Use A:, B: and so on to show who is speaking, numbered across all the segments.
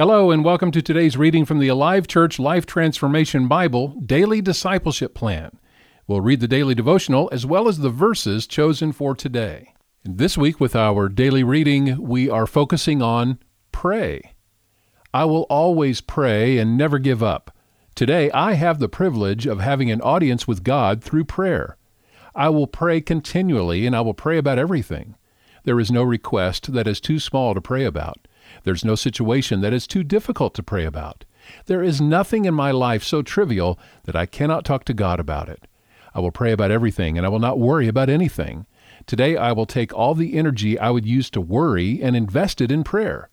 A: Hello, and welcome to today's reading from the Alive Church Life Transformation Bible Daily Discipleship Plan. We'll read the daily devotional as well as the verses chosen for today. This week, with our daily reading, we are focusing on pray. I will always pray and never give up. Today, I have the privilege of having an audience with God through prayer. I will pray continually and I will pray about everything. There is no request that is too small to pray about. There's no situation that is too difficult to pray about. There is nothing in my life so trivial that I cannot talk to God about it. I will pray about everything and I will not worry about anything. Today I will take all the energy I would use to worry and invest it in prayer.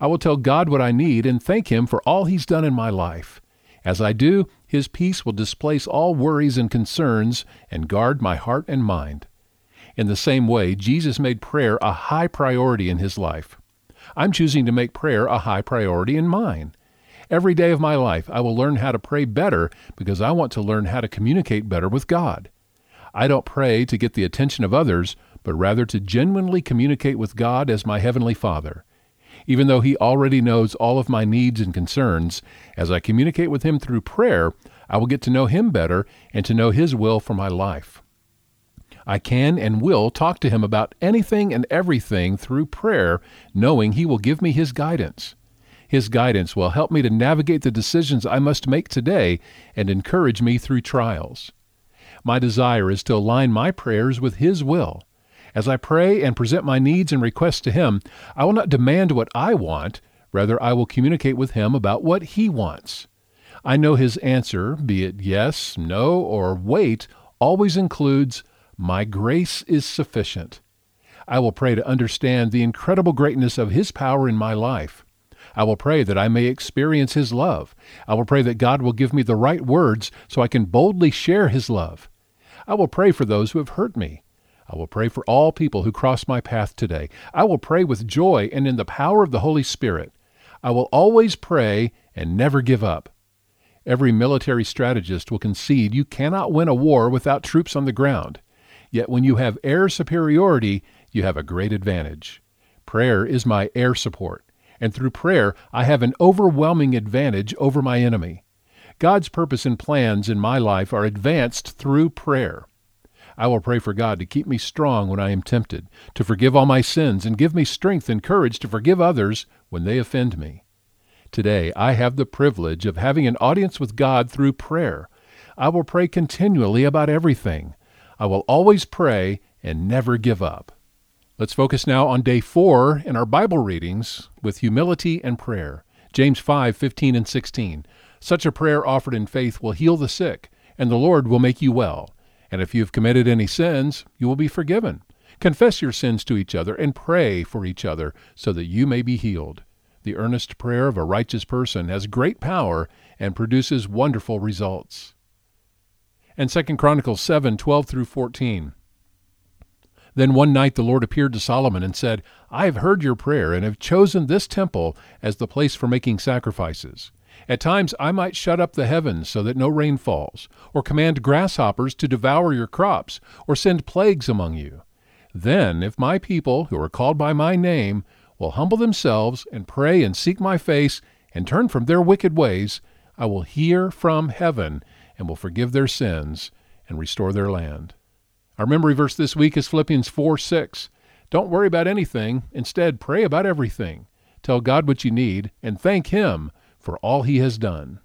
A: I will tell God what I need and thank Him for all He's done in my life. As I do, His peace will displace all worries and concerns and guard my heart and mind. In the same way, Jesus made prayer a high priority in His life. I'm choosing to make prayer a high priority in mine. Every day of my life, I will learn how to pray better because I want to learn how to communicate better with God. I don't pray to get the attention of others, but rather to genuinely communicate with God as my Heavenly Father. Even though He already knows all of my needs and concerns, as I communicate with Him through prayer, I will get to know Him better and to know His will for my life. I can and will talk to Him about anything and everything through prayer, knowing He will give me His guidance. His guidance will help me to navigate the decisions I must make today and encourage me through trials. My desire is to align my prayers with His will. As I pray and present my needs and requests to Him, I will not demand what I want, rather, I will communicate with Him about what He wants. I know His answer, be it yes, no, or wait, always includes my grace is sufficient. I will pray to understand the incredible greatness of His power in my life. I will pray that I may experience His love. I will pray that God will give me the right words so I can boldly share His love. I will pray for those who have hurt me. I will pray for all people who cross my path today. I will pray with joy and in the power of the Holy Spirit. I will always pray and never give up. Every military strategist will concede you cannot win a war without troops on the ground. Yet when you have air superiority, you have a great advantage. Prayer is my air support, and through prayer I have an overwhelming advantage over my enemy. God's purpose and plans in my life are advanced through prayer. I will pray for God to keep me strong when I am tempted, to forgive all my sins, and give me strength and courage to forgive others when they offend me. Today, I have the privilege of having an audience with God through prayer. I will pray continually about everything. I will always pray and never give up. Let's focus now on day four in our Bible readings with humility and prayer. James 5 15 and 16. Such a prayer offered in faith will heal the sick, and the Lord will make you well. And if you have committed any sins, you will be forgiven. Confess your sins to each other and pray for each other so that you may be healed. The earnest prayer of a righteous person has great power and produces wonderful results and 2 Chronicles 7 12 through 14. Then one night the Lord appeared to Solomon and said, I have heard your prayer and have chosen this temple as the place for making sacrifices. At times I might shut up the heavens so that no rain falls, or command grasshoppers to devour your crops, or send plagues among you. Then, if my people, who are called by my name, will humble themselves and pray and seek my face and turn from their wicked ways, I will hear from heaven and will forgive their sins and restore their land. Our memory verse this week is Philippians 4 6. Don't worry about anything. Instead, pray about everything. Tell God what you need and thank Him for all He has done.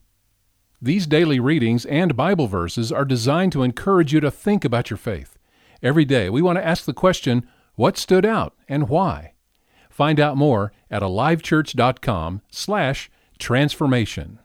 A: These daily readings and Bible verses are designed to encourage you to think about your faith. Every day, we want to ask the question, what stood out and why? Find out more at alivechurch.com slash transformation.